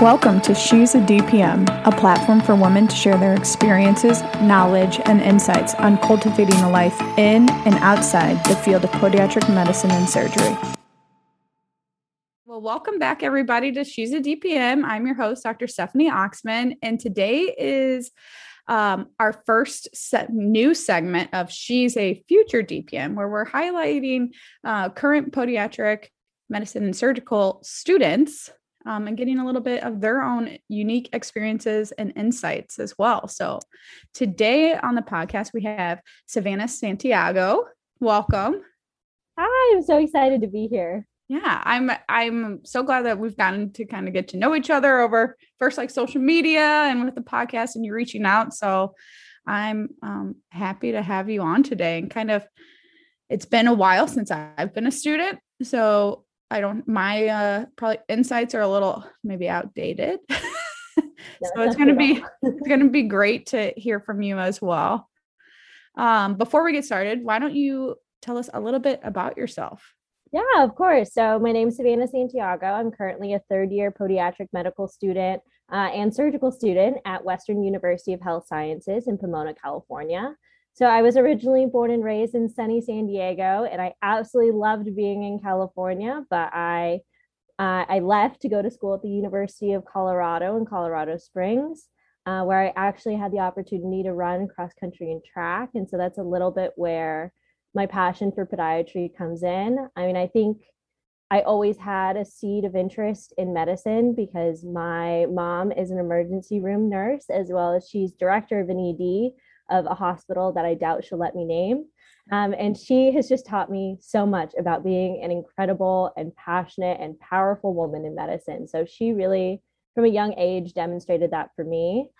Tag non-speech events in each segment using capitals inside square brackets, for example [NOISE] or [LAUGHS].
Welcome to She's a DPM, a platform for women to share their experiences, knowledge, and insights on cultivating a life in and outside the field of podiatric medicine and surgery. Well, welcome back, everybody, to She's a DPM. I'm your host, Dr. Stephanie Oexeman, and today is um, our first set, new segment of She's a Future DPM, where we're highlighting uh, current podiatric medicine and surgical students um, and getting a little bit of their own unique experiences and insights as well. So, today on the podcast, we have Savannah Santiago. Welcome. Hi, I'm so excited to be here. Yeah, I'm I'm so glad that we've gotten to kind of get to know each other over first like social media and with the podcast and you reaching out. So I'm um, happy to have you on today and kind of it's been a while since I've been a student. So I don't my uh probably insights are a little maybe outdated. [LAUGHS] so it's going to be it's going to be great to hear from you as well. Um before we get started, why don't you tell us a little bit about yourself? Yeah, of course. So my name is Savannah Santiago. I'm currently a third year podiatric medical student uh, and surgical student at Western University of Health Sciences in Pomona, California. So I was originally born and raised in sunny San Diego, and I absolutely loved being in California. But I uh, I left to go to school at the University of Colorado in Colorado Springs, uh, where I actually had the opportunity to run cross country and track, and so that's a little bit where my passion for podiatry comes in. I mean, I think I always had a seed of interest in medicine because my mom is an emergency room nurse as well as she's director of an ED of a hospital that I doubt she'll let me name. Um, and she has just taught me so much about being an incredible and passionate and powerful woman in medicine. So she really, from a young age, demonstrated that for me.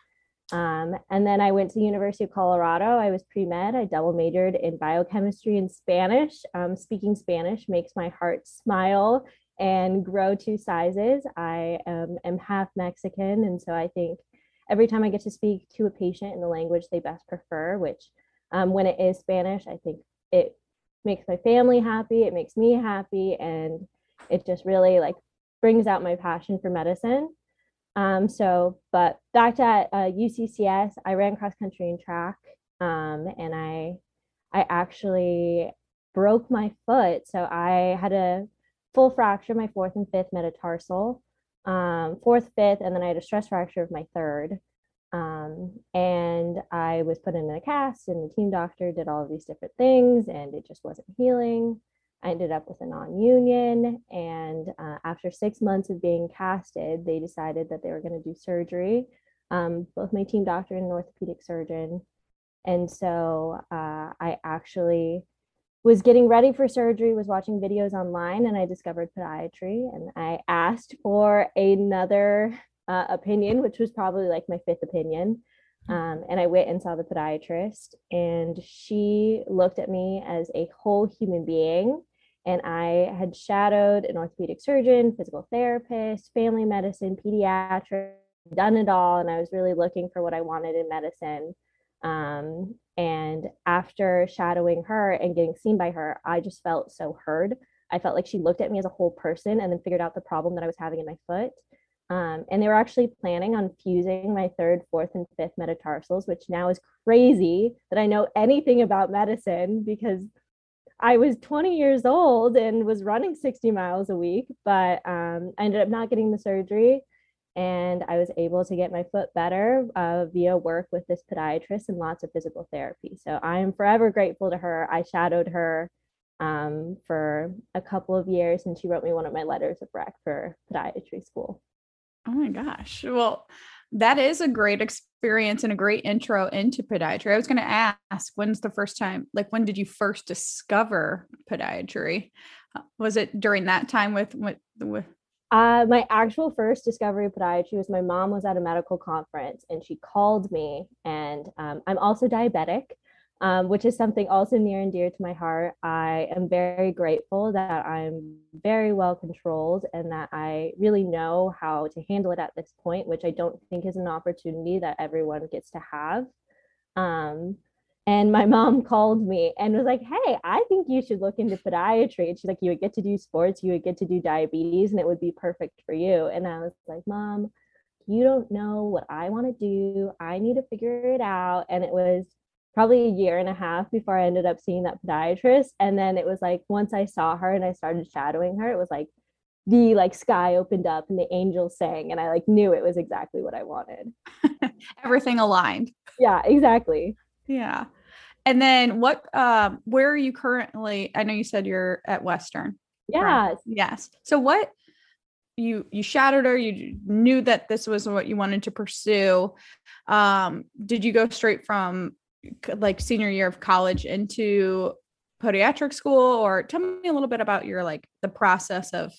Um, and then I went to the University of Colorado. I was pre med. I double majored in biochemistry and Spanish. Um, speaking Spanish makes my heart smile and grow two sizes. I um, am half Mexican, and so I think every time I get to speak to a patient in the language they best prefer, which um, when it is Spanish, I think it makes my family happy, it makes me happy, and it just really like brings out my passion for medicine. Um, so, but back at uh, UCCS, I ran cross country and track, um, and I, I actually broke my foot. So I had a full fracture, my fourth and fifth metatarsal, um, fourth, fifth, and then I had a stress fracture of my third. Um, and I was put in a cast, and the team doctor did all of these different things, and it just wasn't healing. I ended up with a non union. And uh, after six months of being casted, they decided that they were going to do surgery, um, both my team doctor and an orthopedic surgeon. And so uh, I actually was getting ready for surgery, was watching videos online, and I discovered podiatry. And I asked for another uh, opinion, which was probably like my fifth opinion. Hmm. Um, and I went and saw the podiatrist, and she looked at me as a whole human being. And I had shadowed an orthopedic surgeon, physical therapist, family medicine, pediatric, done it all. And I was really looking for what I wanted in medicine. Um, and after shadowing her and getting seen by her, I just felt so heard. I felt like she looked at me as a whole person and then figured out the problem that I was having in my foot. Um, and they were actually planning on fusing my third, fourth, and fifth metatarsals, which now is crazy that I know anything about medicine because I was 20 years old and was running 60 miles a week. But um, I ended up not getting the surgery and I was able to get my foot better uh, via work with this podiatrist and lots of physical therapy. So I am forever grateful to her. I shadowed her um, for a couple of years, and she wrote me one of my letters of rec for podiatry school. Oh my gosh! Well, that is a great experience and a great intro into podiatry. I was going to ask, when's the first time? Like, when did you first discover podiatry? Uh, was it during that time with with, with uh, my actual first discovery of podiatry was my mom was at a medical conference and she called me. And um, I'm also diabetic, um, which is something also near and dear to my heart. I am very grateful that I'm very well controlled and that I really know how to handle it at this point, which I don't think is an opportunity that everyone gets to have. Um, and my mom called me and was like, Hey, I think you should look into podiatry. And she's like, You would get to do sports, you would get to do diabetes, and it would be perfect for you. And I was like, Mom, you don't know what I want to do. I need to figure it out. And it was probably a year and a half before I ended up seeing that podiatrist. And then it was like once I saw her and I started shadowing her, it was like the like sky opened up and the angels sang and I like knew it was exactly what I wanted. [LAUGHS] Everything aligned. Yeah, exactly. Yeah. And then what um where are you currently? I know you said you're at Western. Yes. Yes. So what you you shadowed her, you knew that this was what you wanted to pursue. Um did you go straight from like senior year of college into podiatric school or tell me a little bit about your like the process of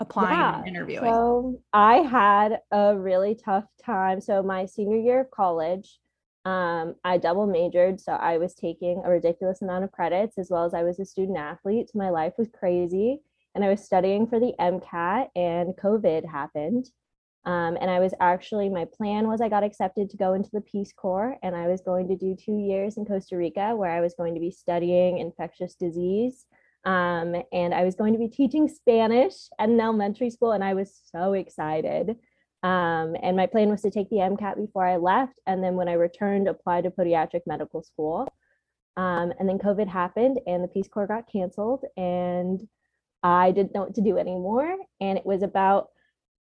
applying yeah. and interviewing? So I had a really tough time. So my senior year of college, um, I double majored. So I was taking a ridiculous amount of credits as well as I was a student athlete. So my life was crazy. And I was studying for the MCAT and COVID happened. Um, and I was actually, my plan was I got accepted to go into the Peace Corps and I was going to do two years in Costa Rica where I was going to be studying infectious disease. Um, and I was going to be teaching Spanish at an elementary school and I was so excited. Um, and my plan was to take the MCAT before I left. And then when I returned, apply to podiatric medical school. Um, and then COVID happened and the Peace Corps got canceled and I didn't know what to do anymore. And it was about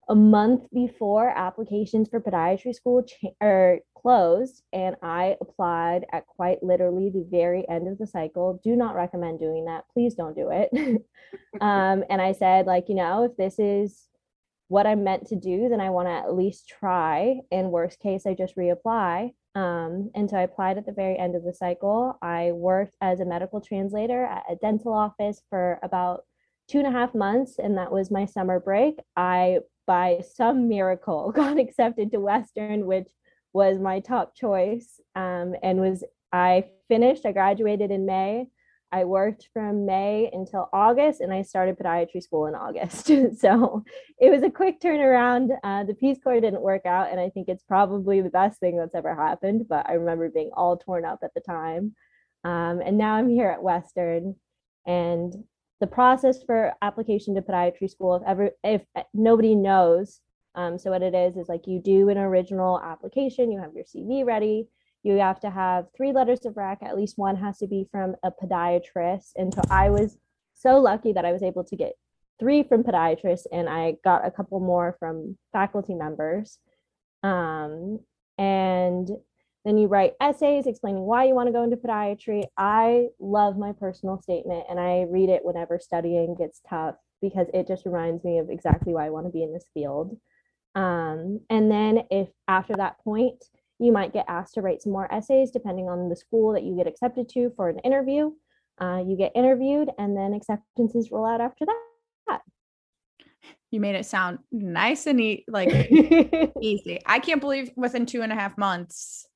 a month before applications for podiatry school cha- or closed and i applied at quite literally the very end of the cycle do not recommend doing that please don't do it [LAUGHS] um, and i said like you know if this is what i'm meant to do then i want to at least try in worst case i just reapply um, and so i applied at the very end of the cycle i worked as a medical translator at a dental office for about two and a half months and that was my summer break i by some miracle [LAUGHS] got accepted to Western, which was my top choice. Um, and was I finished, I graduated in May. I worked from May until August and I started podiatry school in August. [LAUGHS] so it was a quick turnaround. Uh, the Peace Corps didn't work out, and I think it's probably the best thing that's ever happened. But I remember being all torn up at the time. Um, and now I'm here at Western, and the process for application to podiatry school if ever if nobody knows um, so what it is is like you do an original application you have your cv ready you have to have three letters of rec at least one has to be from a podiatrist and so i was so lucky that i was able to get three from podiatrists and i got a couple more from faculty members um, and then you write essays explaining why you want to go into podiatry. I love my personal statement and I read it whenever studying gets tough because it just reminds me of exactly why I want to be in this field. Um, and then if after that point, you might get asked to write some more essays depending on the school that you get accepted to for an interview. Uh, you get interviewed and then acceptances roll out after that. You made it sound nice and e- like [LAUGHS] easy. I can't believe within two and a half months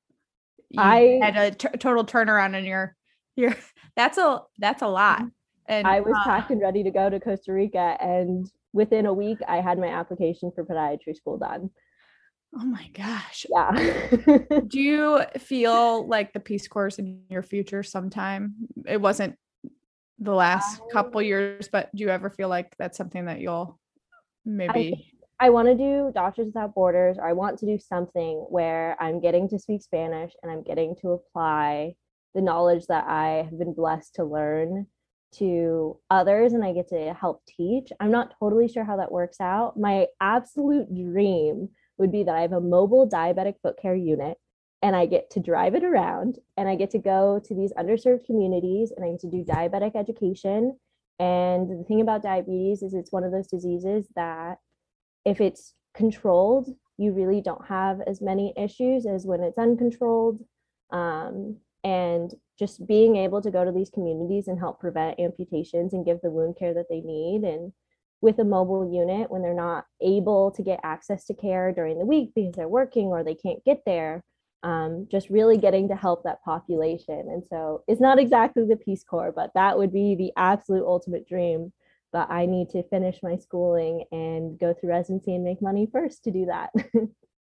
I had a t- total turnaround in your your [LAUGHS] that's a that's a lot. And I was uh, packed and ready to go to Costa Rica and within a week I had my application for podiatry school done. Oh my gosh. Yeah. [LAUGHS] do you feel like the Peace Corps in your future sometime? It wasn't the last I, couple um, years, but do you ever feel like that's something that you'll maybe I want to do Doctors Without Borders, or I want to do something where I'm getting to speak Spanish and I'm getting to apply the knowledge that I have been blessed to learn to others and I get to help teach. I'm not totally sure how that works out. My absolute dream would be that I have a mobile diabetic foot care unit and I get to drive it around and I get to go to these underserved communities and I get to do diabetic education. And the thing about diabetes is it's one of those diseases that if it's controlled, you really don't have as many issues as when it's uncontrolled. Um, and just being able to go to these communities and help prevent amputations and give the wound care that they need. And with a mobile unit, when they're not able to get access to care during the week because they're working or they can't get there, um, just really getting to help that population. And so it's not exactly the Peace Corps, but that would be the absolute ultimate dream but I need to finish my schooling and go through residency and make money first to do that.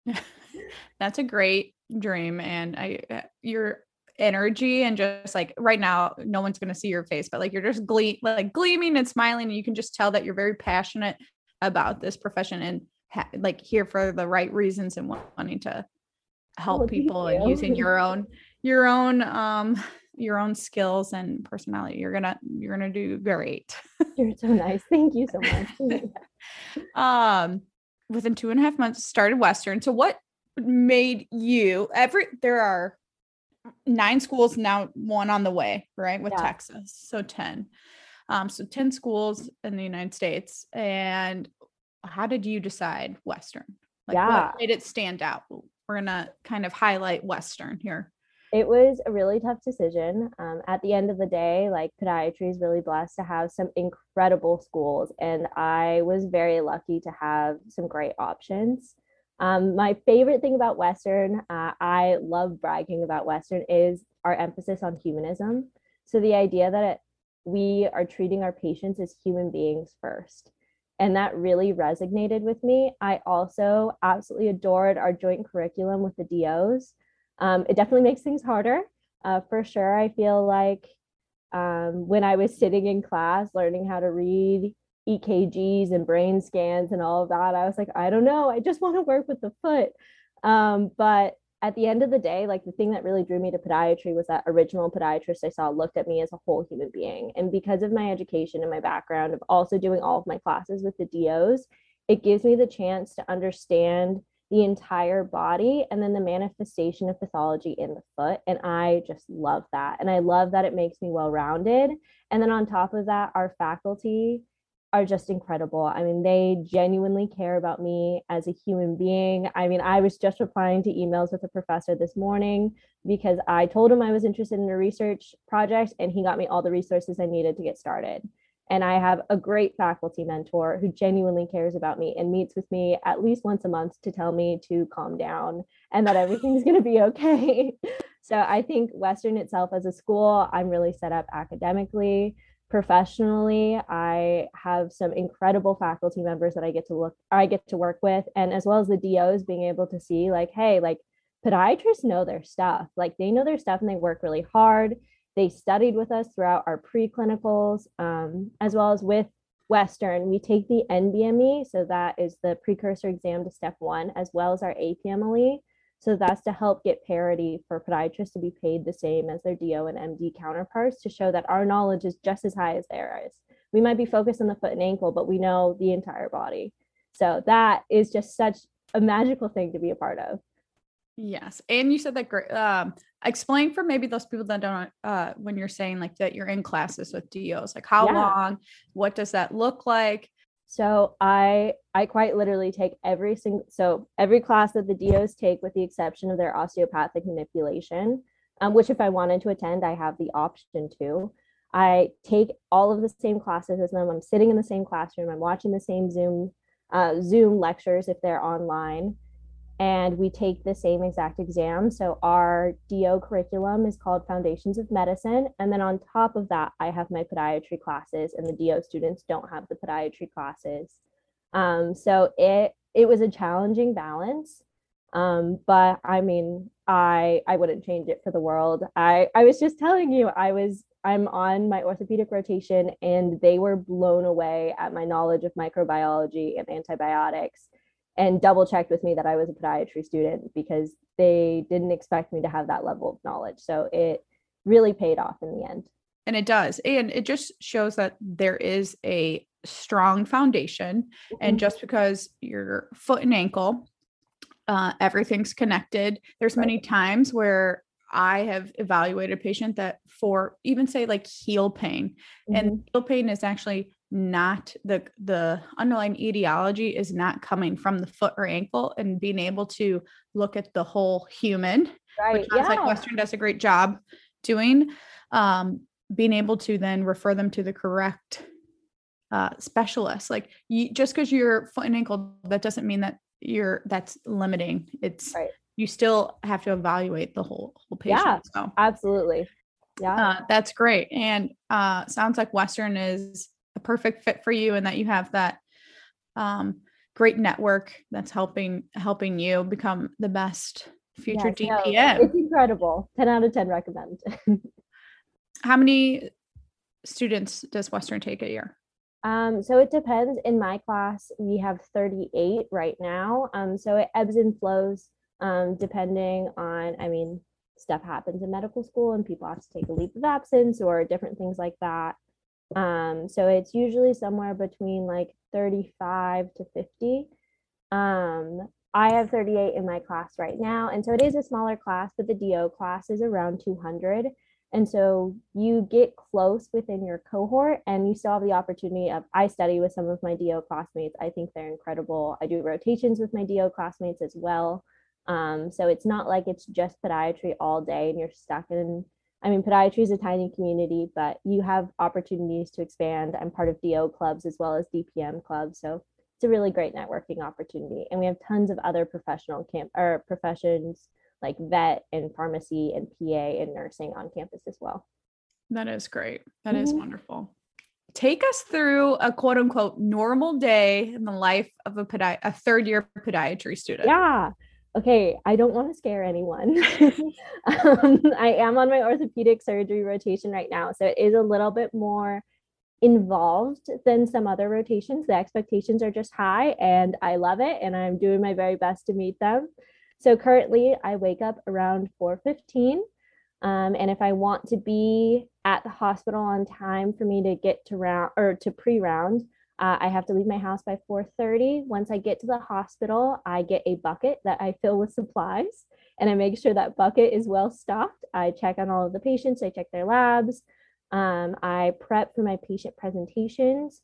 [LAUGHS] [LAUGHS] That's a great dream. And I, uh, your energy and just like right now, no one's going to see your face, but like you're just gle- like gleaming and smiling. And you can just tell that you're very passionate about this profession. And ha- like here for the right reasons and wanting to help thank people and using your own your own um your own skills and personality you're gonna you're gonna do great [LAUGHS] You're so nice. Thank you so much. [LAUGHS] um within two and a half months started western so what made you every there are nine schools now one on the way right with Yeah. texas so 10 um so 10 schools in the united states and how did you decide western like Yeah. what made it stand out we're gonna kind of highlight western here It was a really tough decision. Um, at the end of the day, like podiatry is really blessed to have some incredible schools, and I was very lucky to have some great options. Um, my favorite thing about Western, uh, I love bragging about Western, is our emphasis on humanism. So the idea that it, we are treating our patients as human beings first. And that really resonated with me. I also absolutely adored our joint curriculum with the DOs. Um, it definitely makes things harder. Uh, for sure, I feel like um, when I was sitting in class learning how to read EKGs and brain scans and all of that, I was like, I don't know, I just [LAUGHS] want to work with the foot. Um, but at the end of the day, like the thing that really drew me to podiatry was that original podiatrist I saw looked at me as a whole human being. And because of my education and my background of also doing all of my classes with the DOs, it gives me the chance to understand the entire body and then the manifestation of pathology in the foot. And I just love that. And I love that it makes me well rounded. And then on top of that, our faculty are just incredible. I mean, they genuinely care about me as a human being. I mean, I was just replying to emails with a professor this morning because I told him I was interested in a research project and he got me all the resources I needed to get started. And I have a great faculty mentor who genuinely cares about me and meets with me at least once a month to tell me to calm down and that everything's going to be [LAUGHS] okay. so I think Western itself as a school, I'm really set up academically. Professionally, I have some incredible faculty members that I get to look, I get to work with, and as well as the DOs being able to see, like, hey, like podiatrists know their stuff. Like they know their stuff and they work really hard. They studied with us throughout our preclinicals, um, as well as with Western. We take the NBME, so that is the precursor exam to step one, as well as our APMLE. So that's to help get parity for podiatrists to be paid the same as their DO and MD counterparts to show that our knowledge is just as high as theirs. We might be focused on the foot and ankle, but we know the entire body. So that is just such a magical thing to be a part of. Yes. And you said that great. Um, explain for maybe those people that don't, uh, when you're saying like that you're in classes with DOs, like how Yeah. long, what does that look like? So I I quite literally take every single so every class that the DOs take, with the exception of their osteopathic manipulation, um, which if I wanted to attend, I have the option to. I take all of the same classes as them. I'm sitting in the same classroom. I'm watching the same Zoom uh, Zoom lectures if they're online, and we take the same exact exam. So our DO curriculum is called Foundations of Medicine. And then on top of that, I have my podiatry classes, and the DO students don't have the podiatry classes. Um, so it it was a challenging balance. Um, but I mean, I I wouldn't change it for the world. I I was just telling you, I was I'm on my orthopedic rotation and they were blown away at my knowledge of microbiology and antibiotics and double checked with me that I was a podiatry student because they didn't expect me to have that level of knowledge. So it really paid off in the end. And it does. And it just shows that there is a strong foundation. And Mhm. just because your foot and ankle, uh, everything's connected. There's Right. many times where I have evaluated a patient that for even say like heel pain, Mhm. and heel pain is actually not the the underlying etiology is not coming from the foot or ankle and being able to look at the whole human right. which sounds yeah. like Western does a great job doing. Um, being able to then refer them to the correct uh, specialist. Like you, just because you're foot and ankle, that doesn't mean that you're that's limiting. It's Right. you still have to evaluate the whole whole patient. Yeah. So Absolutely. Yeah. uh, that's great. And uh, sounds like Western is a perfect fit for you, and that you have that um, great network that's helping helping you become the best future Yes, no, DPM. it's incredible. 10 out of 10 recommend. [LAUGHS] How many students does Western take a year? Um, so it depends. In my class, we have 38 right now. Um, so it ebbs and flows um, depending on, I mean, stuff happens in medical school and people have to take a leave of absence or different things like that. Um, so it's usually somewhere between like 35 to 50. Um, I have 38 in my class right now. And so it is a smaller class, but the DO class is around 200. And so you get close within your cohort and you still have the opportunity of I study with some of my DO classmates. I think they're incredible. I do rotations with my DO classmates as well. Um, so it's not like it's just podiatry all day and you're stuck in I mean, podiatry is a tiny community, but you have opportunities to expand. I'm part of DO clubs as well as DPM clubs. So it's a really great networking opportunity. And we have tons of other professional camp or professions like vet and pharmacy and PA and nursing on campus as well. That is great. That mm-hmm. is wonderful. Take us through a quote unquote normal day in the life of a, podi- a third year podiatry student. Yeah. Okay. I don't want to scare anyone. [LAUGHS] [LAUGHS] um, I am on my orthopedic surgery rotation right now. So it is a little bit more involved than some other rotations. The expectations are just high and I love it. And I'm doing my very best to meet them. So currently I wake up around 4:15. Um, and if I want to be at the hospital on time for me to get to round or to pre-round, uh, I have to leave my house by 4:30. Once I get to the hospital, I get a bucket that I fill with supplies, and I make sure that bucket is well stocked. I check on all of the patients. I check their labs. Um, I prep for my patient presentations.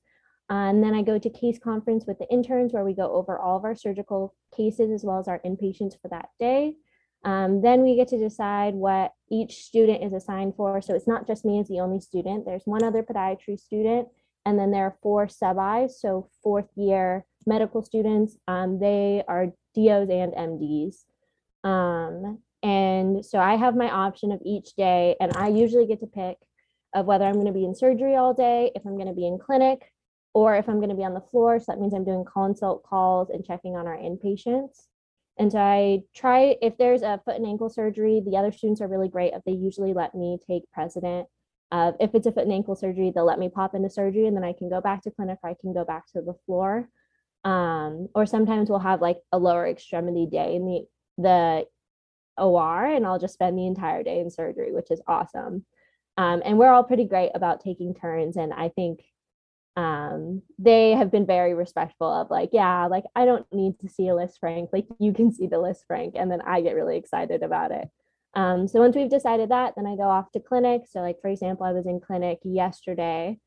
And then I go to case conference with the interns where we go over all of our surgical cases as well as our inpatients for that day. Um, then we get to decide what each student is assigned for. So it's not just me as the only student. There's one other podiatry student, and then there are four sub-Is, so fourth year medical students. Um, they are DOs and MDs. Um, and so I have my option of each day, and I usually get to pick of whether I'm going to be in surgery all day, if I'm going to be in clinic, or if I'm going to be on the floor. So that means I'm doing consult calls and checking on our inpatients. And so I try, if there's a foot and ankle surgery, the other students are really great. If they usually let me take precedent. Uh, if it's a foot and ankle surgery, they'll let me pop into surgery and then I can go back to clinic or I can go back to the floor. Um, or sometimes we'll have like a lower extremity day in the, the OR and I'll just spend the entire day in surgery, which is awesome. Um, and we're all pretty great about taking turns. And I think um, they have been very respectful of like, yeah, like I don't need to see a Lisfranc. like you can see the Lisfranc. and then I get really excited about it. Um, so once we've decided that, then I go off to clinic. So like for example, I was in clinic yesterday,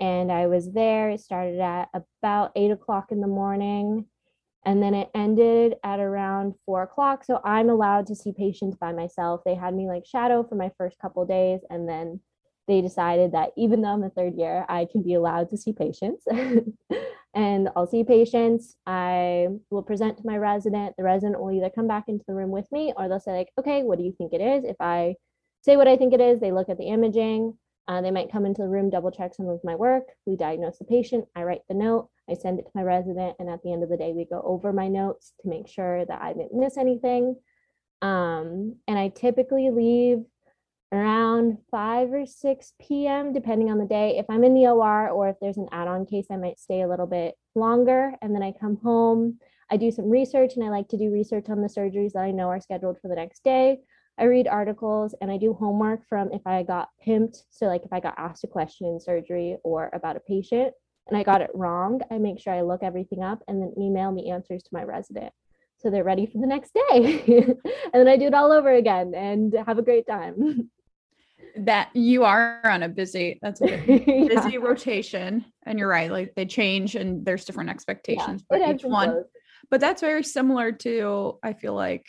and I was there. It started at about eight o'clock in the morning, and then it ended at around four o'clock. So I'm allowed to see patients by myself. They had me like shadow for my first couple days, and then they decided that even though I'm a third year, I can be allowed to see patients. [LAUGHS] and I'll see patients. I will present to my resident. The resident will either come back into the room with me or they'll say, like, okay, what do you think it is? If I say what I think it is, they look at the imaging. Uh, they might come into the room, double check some of my work. We diagnose the patient. I write the note. I send it to my resident. And at the end of the day, we go over my notes to make sure that I didn't miss anything. Um, and I typically leave around 5 or 6 p.m., depending on the day. If I'm in the OR or if there's an add on case, I might stay a little bit longer. And then I come home, I do some research, and I like to do research on the surgeries that I know are scheduled for the next day. I read articles and I do homework from if I got pimped. So, like if I got asked a question in surgery or about a patient and I got it wrong, I make sure I look everything up and then email the answers to my resident so they're ready for the next day. [LAUGHS] and then I do it all over again and have a great time. [LAUGHS] that you are on a busy that's a [LAUGHS] busy yeah. rotation. And you're right like they change and there's different expectations yeah, for each one. but that's very similar to i feel like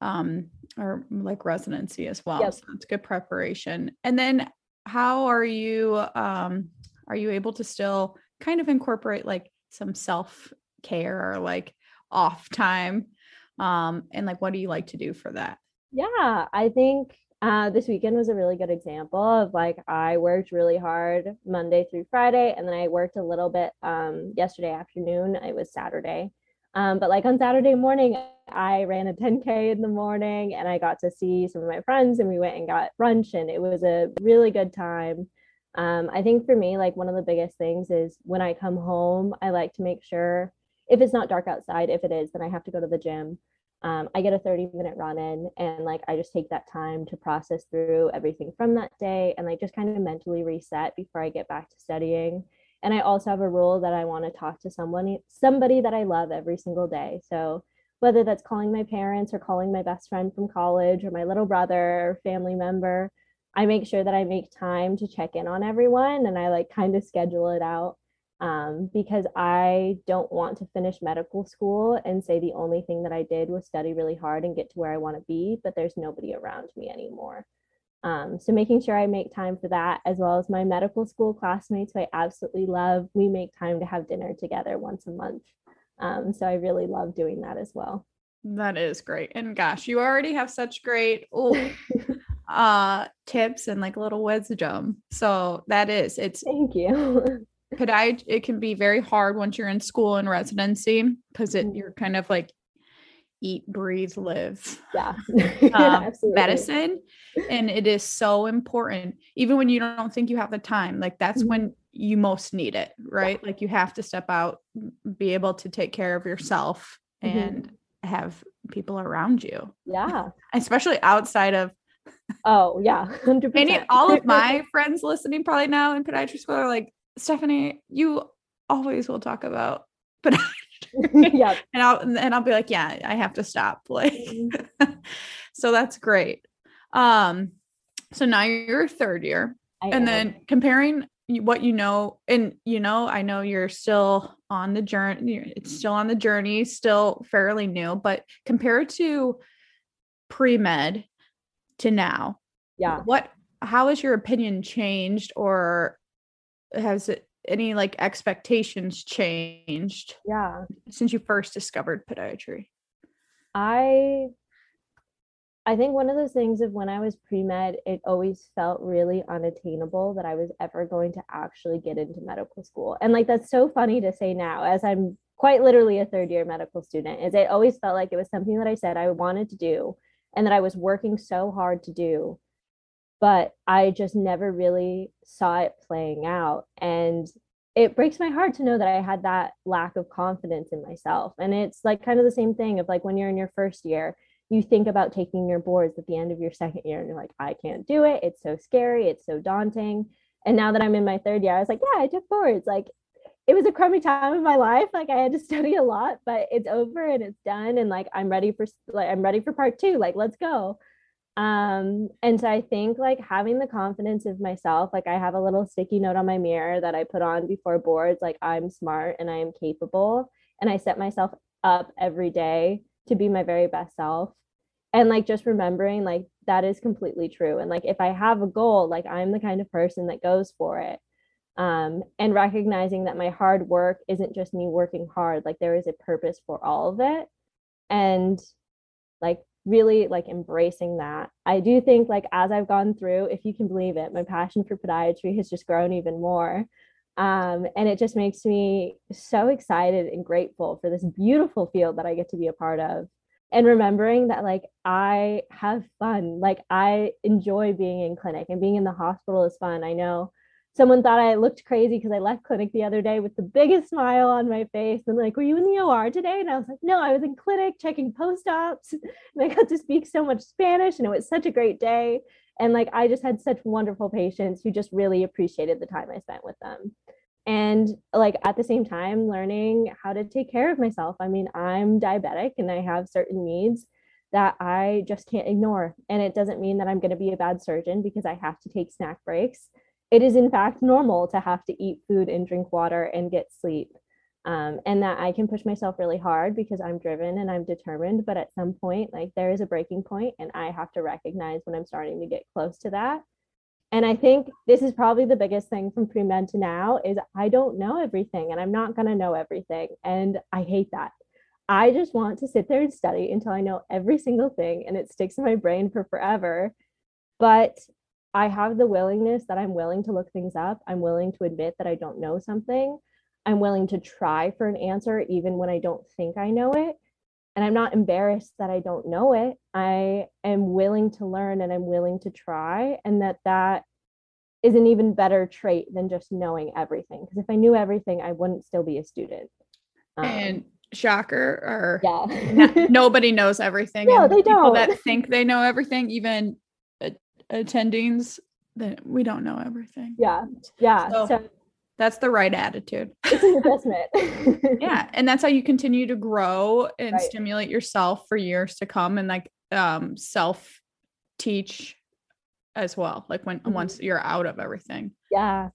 um or like residency as well. Yep. so it's good preparation. And then how are you um are you able to still kind of incorporate like some self care or like off time? Um and like what do you like to do for that? Yeah i think uh, this weekend was a really good example of like I worked really hard Monday through Friday, and then I worked a little bit um, yesterday afternoon. It was Saturday, um, but like on Saturday morning, I ran a 10k in the morning, and I got to see some of my friends, and we went and got brunch, and it was a really good time. Um, I think for me, like one of the biggest things is when I come home, I like to make sure if it's not dark outside, if it is, then I have to go to the gym. Um, I get a 30 minute run in and like I just take that time to process through everything from that day and like just kind of mentally reset before I get back to studying. And I also have a rule that I want to talk to someone, somebody that I love every single day. So whether that's calling my parents or calling my best friend from college or my little brother or family member, I make sure that I make time to check in on everyone and I like kind of schedule it out um, because I don't want to finish medical school and say the only thing that I did was study really hard and get to where I want to be, but there's nobody around me anymore. Um, so making sure I make time for that, as well as my medical school classmates who I absolutely love. We make time to have dinner together once a month. Um, so I really love doing that as well. That is great. And gosh, you already have such great oh, [LAUGHS] uh tips and like little wisdom. So that is it's thank you. [LAUGHS] podiatry it can be very hard once you're in school and residency because it you're kind of like eat, breathe, live. Yeah. [LAUGHS] um, medicine. And it is so important, even when you don't think you have the time. Like that's mm-hmm. when you most need it, right? Yeah. Like you have to step out, be able to take care of yourself mm-hmm. and have people around you. Yeah. [LAUGHS] Especially outside of Oh, yeah. [LAUGHS] 100%. Any, all of my friends listening probably now in podiatry school are like, Stephanie, you always will talk about [LAUGHS] but [LAUGHS] yeah. And I'll and I'll be like, yeah, I have to stop. [LAUGHS] Like mm-hmm. so that's great. Um so now you're third year. I and am. then comparing what you know and you know i know you're still on the journey it's still on the journey still fairly new but compared to pre-med to now yeah what how has your opinion changed or has it any like expectations changed yeah. since you first discovered podiatry? I i think one of those things of when i was pre-med it always felt really unattainable that i was ever going to actually get into medical school. And like that's so funny to say now as i'm quite literally a third year medical student is it always felt like it was something that i said i wanted to do and that i was working so hard to do but I just never really saw it playing out. And it breaks my heart to know that I had that lack of confidence in myself. And it's like kind of the same thing of like when you're in your first year, you think about taking your boards at the end of your [LAUGHS] second year and you're like, I can't do it. It's so scary. It's so daunting. And now that I'm in my third year, I was like, yeah, I took boards. Like it was a crummy time of my life. Like I had to [LAUGHS] study a lot, but it's over and it's done. And like I'm ready for like I'm ready for part two. Like let's go um and so i think like having the confidence of myself like i have a little sticky note on my mirror that i put on before boards like i'm smart and i am capable and i set myself up every day to be my very best self. And like just remembering like that is completely true and like if i have a goal like i'm the kind of person that goes for it. Um and recognizing that my hard work isn't just me working hard like there is a purpose for all of it. And like really like embracing that. I do think like as I've gone through, if you can believe it, my passion for podiatry has just grown even more. Um, and it just makes me so excited and grateful for this beautiful field that I get to be a part of. And remembering that like I have fun, like I enjoy being in clinic and being in the hospital is fun. I know someone thought I looked crazy because I left clinic the other day with the biggest smile on my face and like, were you in the OR today? And I was like, no, I was in clinic checking post-ops [LAUGHS] and I got to speak so much Spanish and it was such a great day. And like, I just had such wonderful patients who just really appreciated the time I spent with them. And like at the same time, learning how to take care of myself. I mean, I'm diabetic and I have certain needs that I just can't ignore. And it doesn't mean that I'm going to be a bad surgeon because I have to take snack breaks it is in fact normal to have to eat food and drink water and get sleep. Um, and that I can push myself really hard because I'm driven and I'm determined. But at some point, like there is a breaking point, and I have to recognize when I'm starting to get close to that. And I think this is probably the biggest thing from pre med to now is I don't know everything, and I'm not going to know everything, and I hate that. I just want to sit there and study until I know every single thing, and it sticks in my brain for forever. But I have the willingness that I'm willing to look things up. I'm willing to admit that I don't know something. I'm willing to try for an answer even when I don't think I know it. And I'm not embarrassed that I don't know it. I am willing to learn and I'm willing to try and that that is an even better trait than just knowing everything. Because if I knew everything, I wouldn't still be a student. Um, and shocker or yeah [LAUGHS] nobody knows everything no, they people don't. that [LAUGHS] think they know everything even attendings that we don't know everything yeah yeah so, so that's the right attitude [LAUGHS] it's an investment [LAUGHS] yeah and that's how you continue to grow and right. stimulate yourself for years to come and like um self teach as well like when mm-hmm. once you're out of everything yeah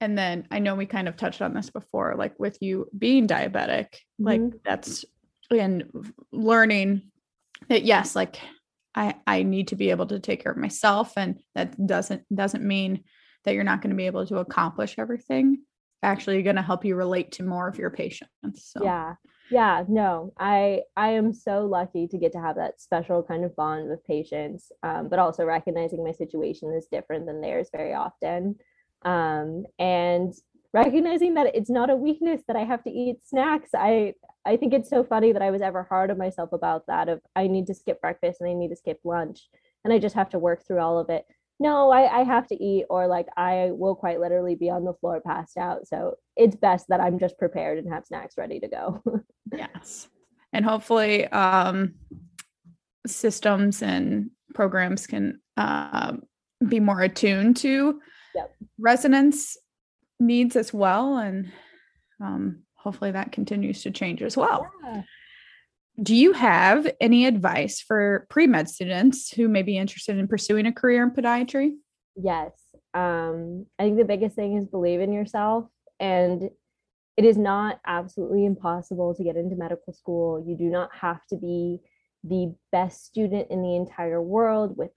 and then I know we kind of touched on this before, like with you being diabetic, mm-hmm. like that's and learning that yes, like I I need to be able to take care of myself, and that doesn't doesn't mean that you're not going to be able to accomplish everything. Actually, going to help you relate to more of your patients. So yeah, yeah, no, I I am so lucky to get to have that special kind of bond with patients, um, but also recognizing my situation is different than theirs very often um, and recognizing that it's not a weakness that I have to eat snacks. I I think it's so funny that I was ever hard on myself about that of I need to skip breakfast and I need to skip lunch and I just have to work through all of it. No, I, I have to eat or like I will quite literally be on the floor passed out. So it's best that I'm just prepared and have snacks ready to go. [LAUGHS] yes. And hopefully um systems and programs can um, be more attuned to yep. residents needs as well and um, hopefully that continues to change as well yeah. do you have any advice for pre-med students who may be interested in pursuing a career in podiatry yes um, i think the biggest thing is believe in yourself and it is not absolutely impossible to get into medical school you do not have to be the best student in the entire world with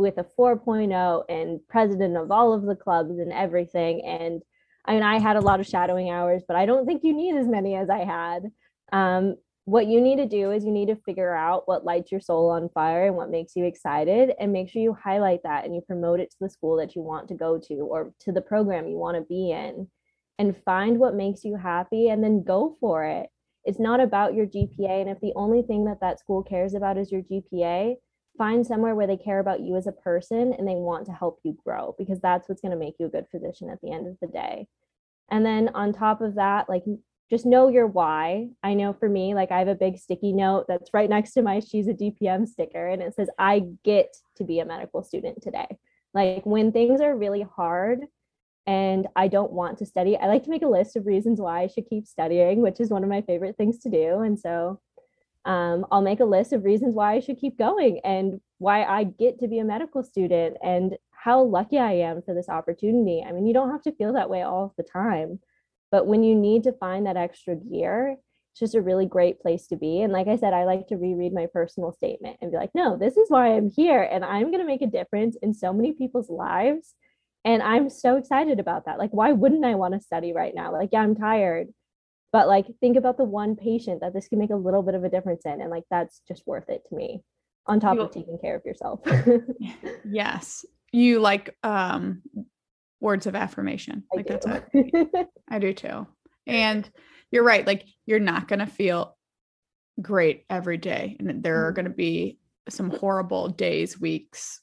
with a 4.0 and president of all of the clubs and everything. And I mean, I had a lot of shadowing hours, but I don't think you need as many as I had. Um, what you need to do is you need to figure out what lights your soul on fire and what makes you excited and make sure you highlight that and you promote it to the school that you want to go to or to the program you want to be in and find what makes you happy and then go for it it's not about your gpa and if the only thing that that school cares about is your gpa find somewhere where they care about you as a person and they want to help you grow because that's what's going to make you a good physician at the end of the day. And then on top of that, like just know your why. I know for me, like I have a big sticky note that's right next to my she's a DPM sticker and it says, I get to be a medical student today. Like when things are really hard and I don't want to study, I like to make a list of reasons why I should keep studying, which is one of my favorite things to do. And so um, I'll make a list of reasons why I should keep going and why I get to be a medical student and how lucky I am for this opportunity. I mean, you don't have to feel that way all the time, but when you need to find that extra gear, it's just a really great place to be. And like I said, I like to reread my personal statement and be like, no, this is why I'm here and I'm going to make a difference in so many people's lives. And I'm so excited about that. Like, why wouldn't I want to study right now? Like, yeah, I'm tired, but like think about the one patient that this can make a little bit of a difference in and like that's just worth it to me on top you, of taking care of yourself [LAUGHS] yes you like um words of affirmation I like do. that's what [LAUGHS] i do too and you're right like you're not going to feel great every day and there are mm-hmm. going to be some horrible days weeks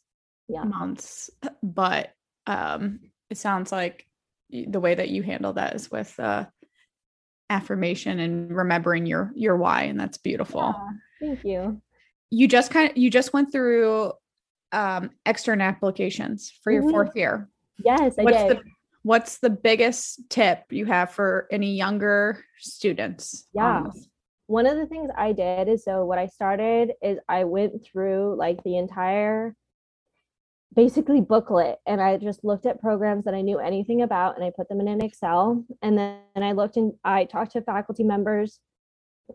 yeah. months but um it sounds like the way that you handle that is with uh affirmation and remembering your your why and that's beautiful. Yeah, thank you. You just kind of you just went through um extern applications for your mm-hmm. fourth year. Yes I what's did. the what's the biggest tip you have for any younger students yeah. one of the things i did is so what i started is i went through like the entire basically booklet and I just looked at programs that I knew anything about and I put them in an Excel. And then I looked and I talked to faculty members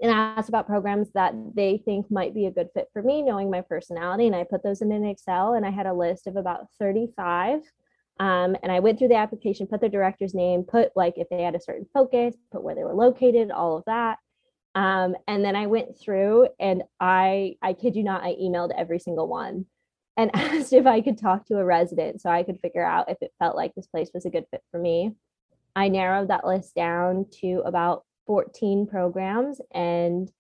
and asked about programs that they think might be a good fit for me, knowing my personality. And I put those in an Excel and I had a list of about 35. Um, and I went through the application, put the director's name, put like if they had a certain focus, put where they were located, all of that. Um, and then I went through and I, I kid you not, I emailed every single one and [LAUGHS] asked if I could talk to a resident so I could figure out if it felt like this place was a good fit for me. I narrowed that list down to about 14 programs and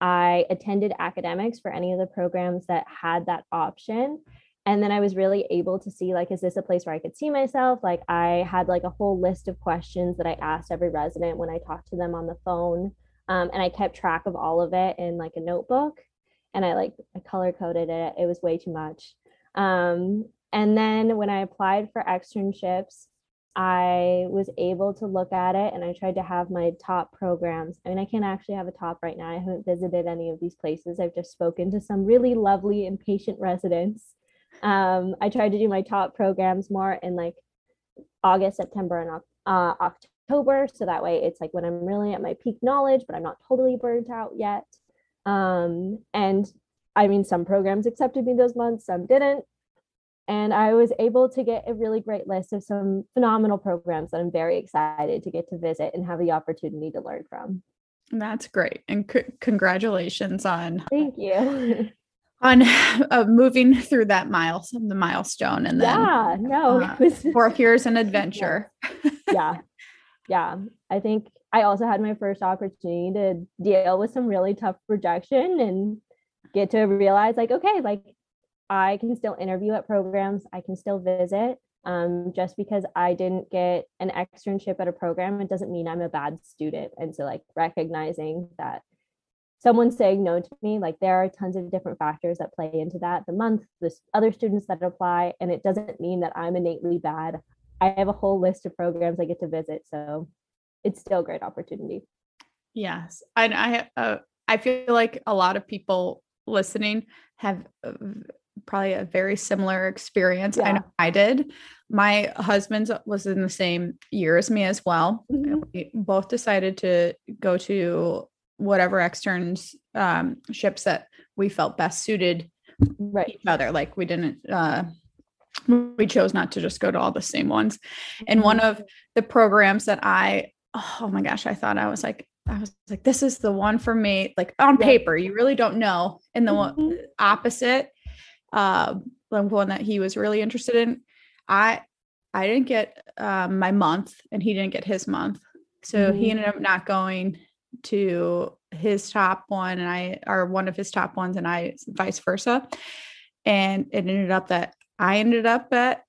I attended academics for any of the programs that had that option. and then I was really able to see like, is this a place where I could see myself? Like I had like a whole list of questions that I asked every resident when I talked to them on the phone. Um, and I kept track of all of it in like a notebook and I like I color coded it. It was way too much. Um, and then when I applied for externships, I was able to look at it and I tried to have my top programs. I mean, I can't actually have a top right now. I haven't visited any of these places. I've just spoken to some really lovely and patient residents. Um, I tried to do my top programs more in like August, September, and uh, October. So that way it's like when I'm really at my peak knowledge, but I'm not totally burnt out yet. Um, and I mean, some programs accepted me those months, some didn't and I was able to get a really great list of some phenomenal programs that I'm very excited to get to visit and have the opportunity to learn from. That's great, and c- congratulations on thank you [LAUGHS] on uh, moving through that milestone, the milestone, and then yeah, no, uh, here's an [LAUGHS] adventure. yeah, yeah. I think I also had my first opportunity to deal with some really tough rejection and get to realize like okay like I can still interview at programs, I can still visit. Um, just because I didn't get an externship at a program, it doesn't mean I'm a bad student. And so, like, recognizing that someone saying no to me, like, there are tons of different factors that play into that the month, the other students that apply, and it doesn't mean that I'm innately bad. I have a whole list of programs I get to visit. So, it's still a great opportunity. Yes. And I, uh, I feel like a lot of people listening have uh, probably a very similar experience. Yeah. I know I did. My husband's was in the same year as me as well. Mm-hmm. We both decided to go to whatever externs um, ships that we felt best suited right. each other. Like we didn't uh, we chose not to just go to all the same ones. And one mm-hmm. of the programs that I oh my gosh, I thought I was like I was like, this is the one for me. Like on paper, you really don't know. And the mm-hmm. one opposite uh, the one that he was really interested in. I I didn't get um, my month, and he didn't get his month, so mm-hmm. he ended up not going to his top one, and I or one of his top ones, and I vice versa. And it ended up that I ended up at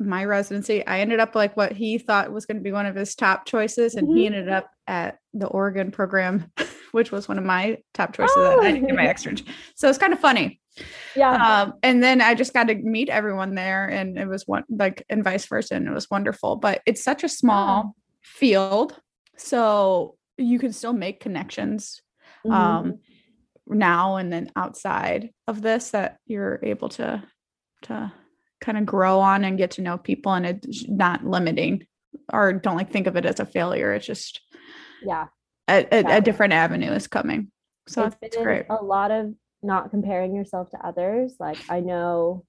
my residency. I ended up like what he thought was going to be one of his top choices, and mm-hmm. he ended up at the Oregon program, [LAUGHS] which was one of my top choices. Oh. I didn't get my externship, so it's kind of funny. Yeah. Um, and then I just got to meet everyone there and it was one like and vice versa. And it was wonderful. But it's such a small field. So you can still make connections mm-hmm. um now and then outside of this that you're able to to kind of grow on and get to know people and it's not limiting or don't like think of it as a failure. It's just yeah. A, a, a different avenue is coming. So it's that's great. A lot of not comparing yourself to others. Like I know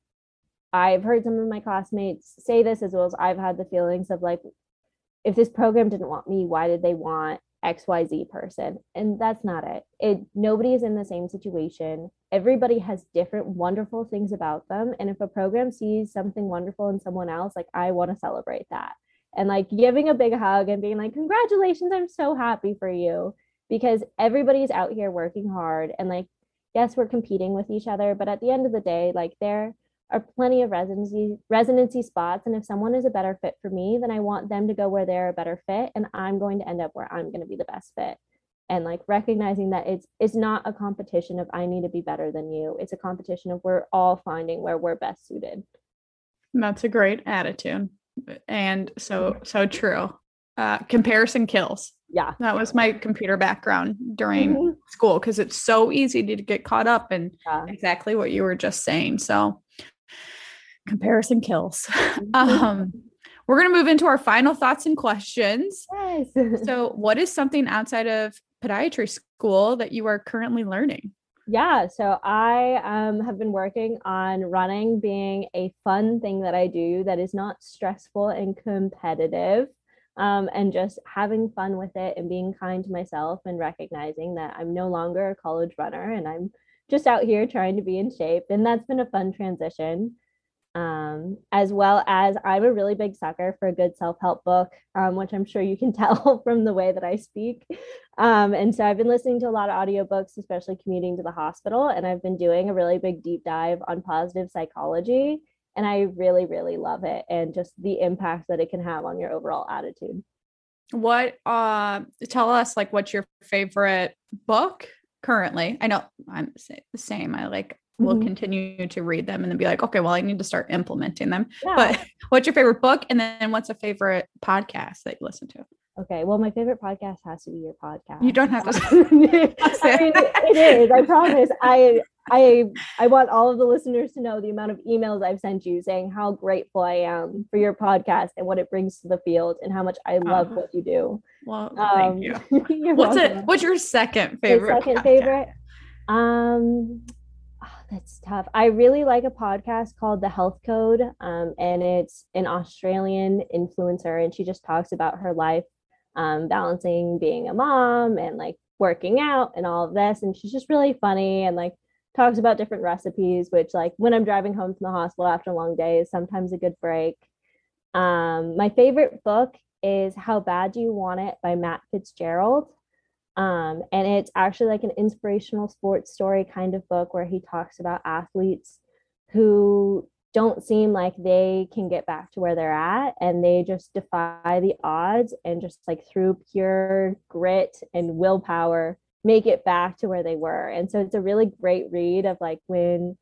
I've heard some of my classmates say this as well as I've had the feelings of like, if this program didn't want me, why did they want XYZ person? And that's not it. It nobody is in the same situation. Everybody has different wonderful things about them. And if a program sees something wonderful in someone else, like I want to celebrate that. And like giving a big hug and being like, congratulations, I'm so happy for you. Because everybody's out here working hard and like yes, we're competing with each other, but at the end of the day, like there are plenty of residency residency spots. And if someone is a better fit for me, then I want them to go where they're a better fit. And I'm going to end up where I'm going to be the best fit. And like recognizing that it's it's not a competition of I need to be better than you. It's a competition of we're all finding where we're best suited. That's a great attitude. And so so true. Uh, comparison kills yeah that was my computer background during mm-hmm. school because it's so easy to get caught up in yeah. exactly what you were just saying so comparison kills mm-hmm. um we're going to move into our final thoughts and questions yes. [LAUGHS] so what is something outside of podiatry school that you are currently learning yeah so i um, have been working on running being a fun thing that i do that is not stressful and competitive um, and just having fun with it and being kind to myself and recognizing that I'm no longer a college runner and I'm just out here trying to be in shape. And that's been a fun transition. um, as well as I'm a really big sucker for a good self help book, um, which I'm sure you can [LAUGHS] tell from the way that I speak. Um, and so I've been listening to a lot of audiobooks, especially commuting to the hospital, and I've been doing a really big deep dive on positive psychology. And I really, really love it and just the impact that it can have on your overall attitude. What uh tell us like what's your favorite book currently? I know I'm the same. I like will mm-hmm. continue to read them and then be like, okay, well, I need to start implementing them. Yeah. But [LAUGHS] what's your favorite book? And then what's a favorite podcast that you listen to? Okay. Well, my favorite podcast has to be your podcast. You don't have to. [LAUGHS] I mean, [LAUGHS] it is. I promise. I I I want all of the listeners to know the amount of emails I've sent you saying how grateful I am for your podcast and what it brings to the field and how much I love uh, what you do. Well, um, thank you. [LAUGHS] what's welcome. it? What's your second favorite? Second podcast? favorite. Um, that's tough. I really like a podcast called The Health Code, um, and it's an Australian influencer, and she just talks about her life, um, balancing being a mom and like working out and all of this. And she's just really funny and like talks about different recipes, which like when I'm driving home from the hospital after a long day is sometimes a good break. Um, my favorite book is How Bad Do You Want It by Matt Fitzgerald. Um, and it's actually like an inspirational sports story kind of book where he talks about athletes who don't seem like they can get back to where they're at and they just defy the odds and just like through pure grit and willpower make it back to where they were. And so it's a really great read of like when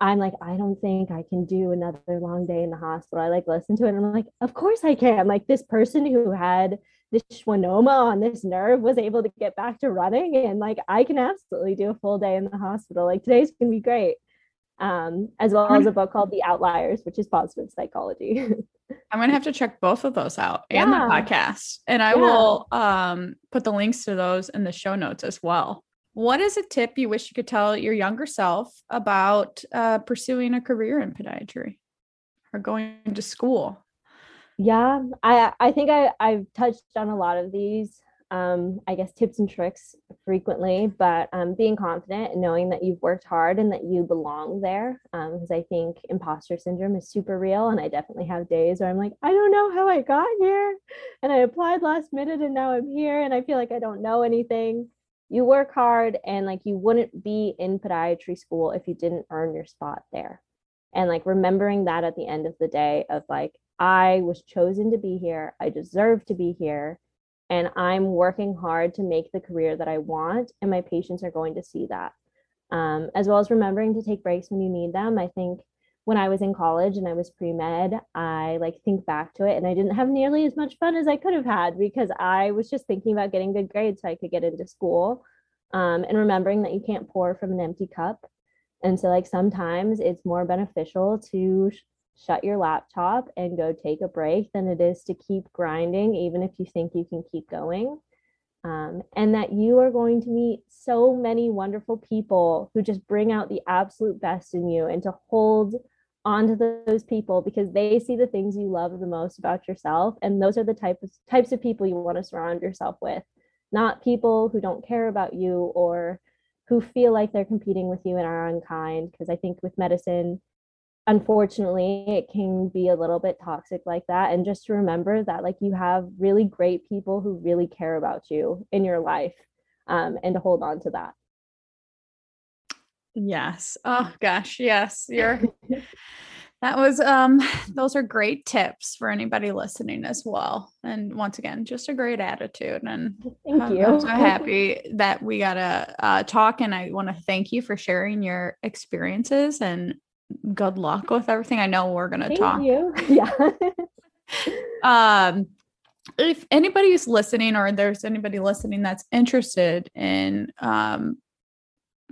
I'm like, I don't think I can do another long day in the hospital. I like listen to it and I'm like, of course I can. Like this person who had this schwannoma on this nerve was able to get back to running and like I can absolutely do a full day in the hospital. Like today's gonna be great. Um, as well as a book called The Outliers, which is positive psychology. [LAUGHS] I'm gonna have to check both of those out and yeah. the podcast. And I yeah. will um put the links to those in the show notes as well. What is a tip you wish you could tell your younger self about uh, pursuing a career in podiatry or going to school? Yeah, I I think I I've touched on a lot of these um, I guess tips and tricks frequently, but um, being confident and knowing that you've worked hard and that you belong there. Because um, I think imposter syndrome is super real, and I definitely have days where I'm like, I don't know how I got here, and I applied last minute, and now I'm here, and I feel like I don't know anything. You work hard, and like you wouldn't be in podiatry school if you didn't earn your spot there. And like remembering that at the end of the day, of like, I was chosen to be here, I deserve to be here and I'm working hard to make the career that I want, and my patients are going to see that. Um, as well as remembering to take breaks when you need them. I think when I was in college and I was pre med, I like think back to it and I didn't have nearly as much fun as I could have had because I was just thinking about getting good grades so I could get into school um, and remembering that you can't pour from an empty cup. And so, like, sometimes it's more beneficial to shut your laptop and go take a break than it is to keep grinding, even if you think you can keep going. Um, and that you are going to meet so many wonderful people who just bring out the absolute best in you and to hold onto those people because they see the things you love the most about yourself and those are the type of types of people you want to surround yourself with not people who don't care about you or who feel like they're competing with you and are unkind because i think with medicine unfortunately it can be a little bit toxic like that. And just to remember that like you have really great people who really care about you in your life um, and to hold on to that. Yes. Oh gosh. Yes. You're [LAUGHS] that was um those are great tips for anybody listening as well. And once again just a great attitude. And thank um, you. I'm so happy that we got to uh, talk. And i want to thank you for sharing your experiences and good luck with everything. I know we're gonna Thank talk. You. [LAUGHS] Yeah. [LAUGHS] um if anybody's listening or there's anybody listening that's interested in um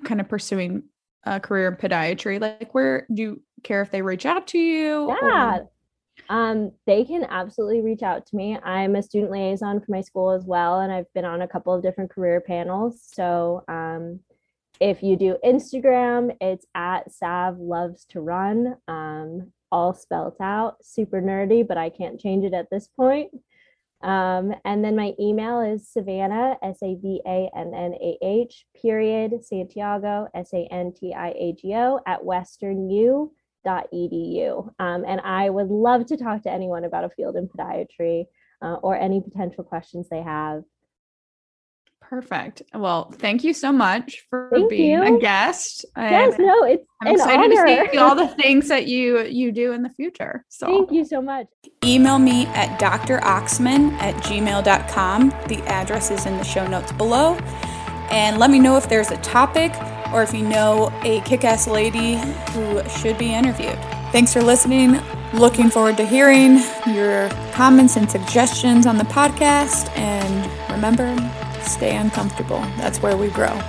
kind of pursuing a career in podiatry, like where do you care if they reach out to you? Yeah. Or- um, they can absolutely reach out to me. I'm a student liaison for my school as well, and I've been on a couple of different career panels. So um, if you do Instagram, it's at Sav Loves to Run, um, all spelled out, super nerdy, but I can't change it at this point. Um, and then my email is Savannah, S A V A N N A H, period, Santiago, S A N T I A G O, at Western U, Um, and I would love to talk to anyone about a field in podiatry uh, or any potential questions they have. Perfect. Well, thank you so much for Thank being you. a guest. yes, And no, it's I'm an excited honor. to see all the [LAUGHS] things that you you do in the future. So Thank you so much. Email me at droexeman at gmail.com. The address is in the show notes below. And let me know if there's a topic or if you know a kick ass lady who should be interviewed. Thanks for listening. Looking forward to hearing your comments and suggestions on the podcast. And remember, stay uncomfortable. That's where we grow.